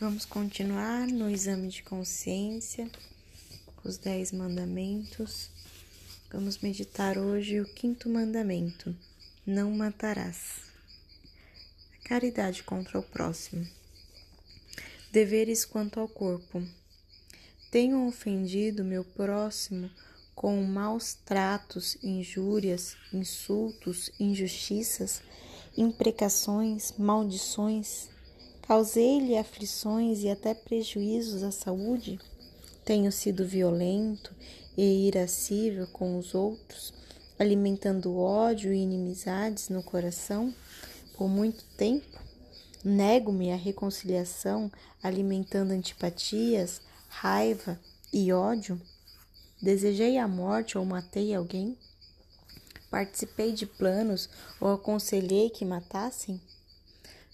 Vamos continuar no exame de consciência, os dez mandamentos. Vamos meditar hoje o quinto mandamento: não matarás. Caridade contra o próximo. Deveres quanto ao corpo. Tenho ofendido meu próximo com maus tratos, injúrias, insultos, injustiças, imprecações, maldições Causei-lhe aflições e até prejuízos à saúde? Tenho sido violento e irascível com os outros, alimentando ódio e inimizades no coração por muito tempo? Nego-me à reconciliação, alimentando antipatias, raiva e ódio? Desejei a morte ou matei alguém? Participei de planos ou aconselhei que matassem?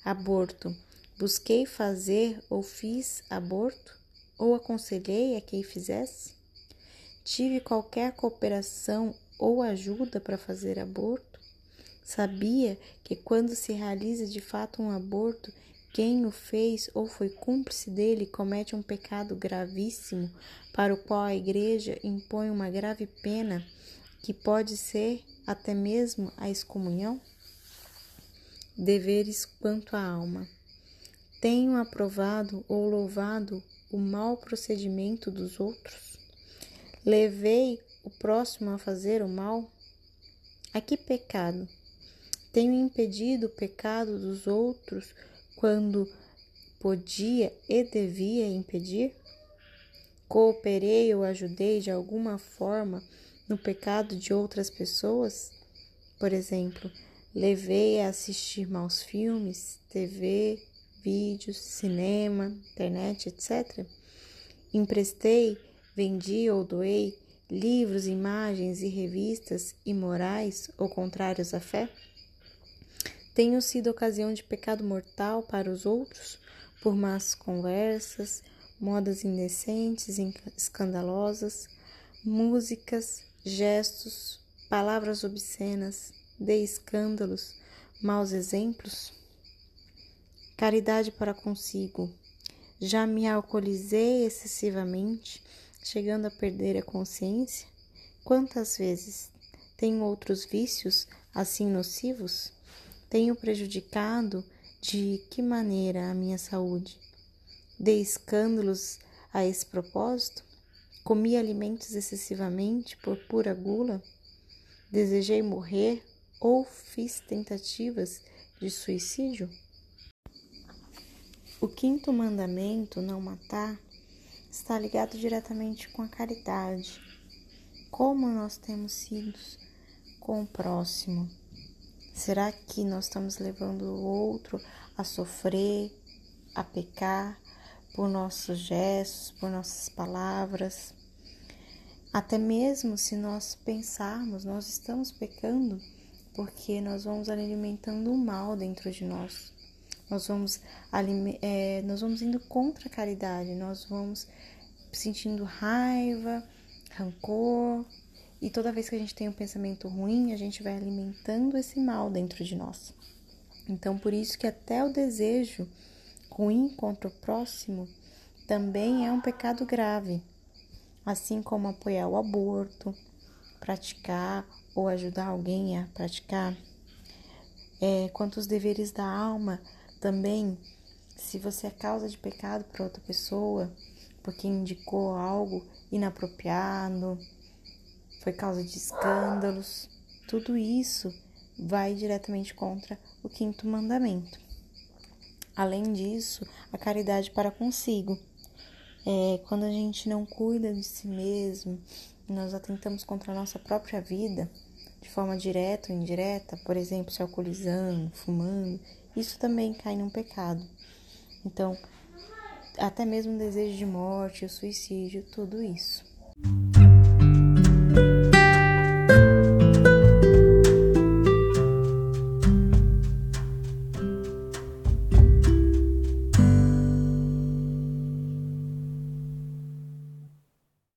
Aborto. Busquei fazer ou fiz aborto? Ou aconselhei a quem fizesse? Tive qualquer cooperação ou ajuda para fazer aborto? Sabia que quando se realiza de fato um aborto, quem o fez ou foi cúmplice dele comete um pecado gravíssimo, para o qual a Igreja impõe uma grave pena, que pode ser até mesmo a excomunhão? Deveres quanto à alma. Tenho aprovado ou louvado o mau procedimento dos outros? Levei o próximo a fazer o mal? A que pecado? Tenho impedido o pecado dos outros quando podia e devia impedir? Cooperei ou ajudei de alguma forma no pecado de outras pessoas? Por exemplo, levei a assistir maus filmes, TV, vídeos, cinema, internet, etc. Emprestei, vendi ou doei livros, imagens e revistas imorais ou contrários à fé? Tenho sido ocasião de pecado mortal para os outros por más conversas, modas indecentes escandalosas, músicas, gestos, palavras obscenas, de escândalos, maus exemplos? Caridade para consigo. Já me alcoolizei excessivamente, chegando a perder a consciência? Quantas vezes? Tenho outros vícios assim nocivos? Tenho prejudicado de que maneira a minha saúde? Dei escândalos a esse propósito? Comi alimentos excessivamente por pura gula? Desejei morrer ou fiz tentativas de suicídio? O quinto mandamento, não matar, está ligado diretamente com a caridade. Como nós temos sido com o próximo? Será que nós estamos levando o outro a sofrer, a pecar por nossos gestos, por nossas palavras? Até mesmo se nós pensarmos, nós estamos pecando porque nós vamos alimentando o mal dentro de nós nós vamos, é, nós vamos indo contra a caridade, nós vamos sentindo raiva, rancor, e toda vez que a gente tem um pensamento ruim, a gente vai alimentando esse mal dentro de nós. Então, por isso que até o desejo ruim contra o próximo também é um pecado grave, assim como apoiar o aborto, praticar ou ajudar alguém a praticar. É, quanto aos deveres da alma, também, se você é causa de pecado para outra pessoa, porque indicou algo inapropriado, foi causa de escândalos, tudo isso vai diretamente contra o quinto mandamento. Além disso, a caridade para consigo. É, quando a gente não cuida de si mesmo, nós atentamos contra a nossa própria vida, de forma direta ou indireta, por exemplo, se alcoolizando, fumando, isso também cai num pecado. Então, até mesmo o desejo de morte, o suicídio, tudo isso.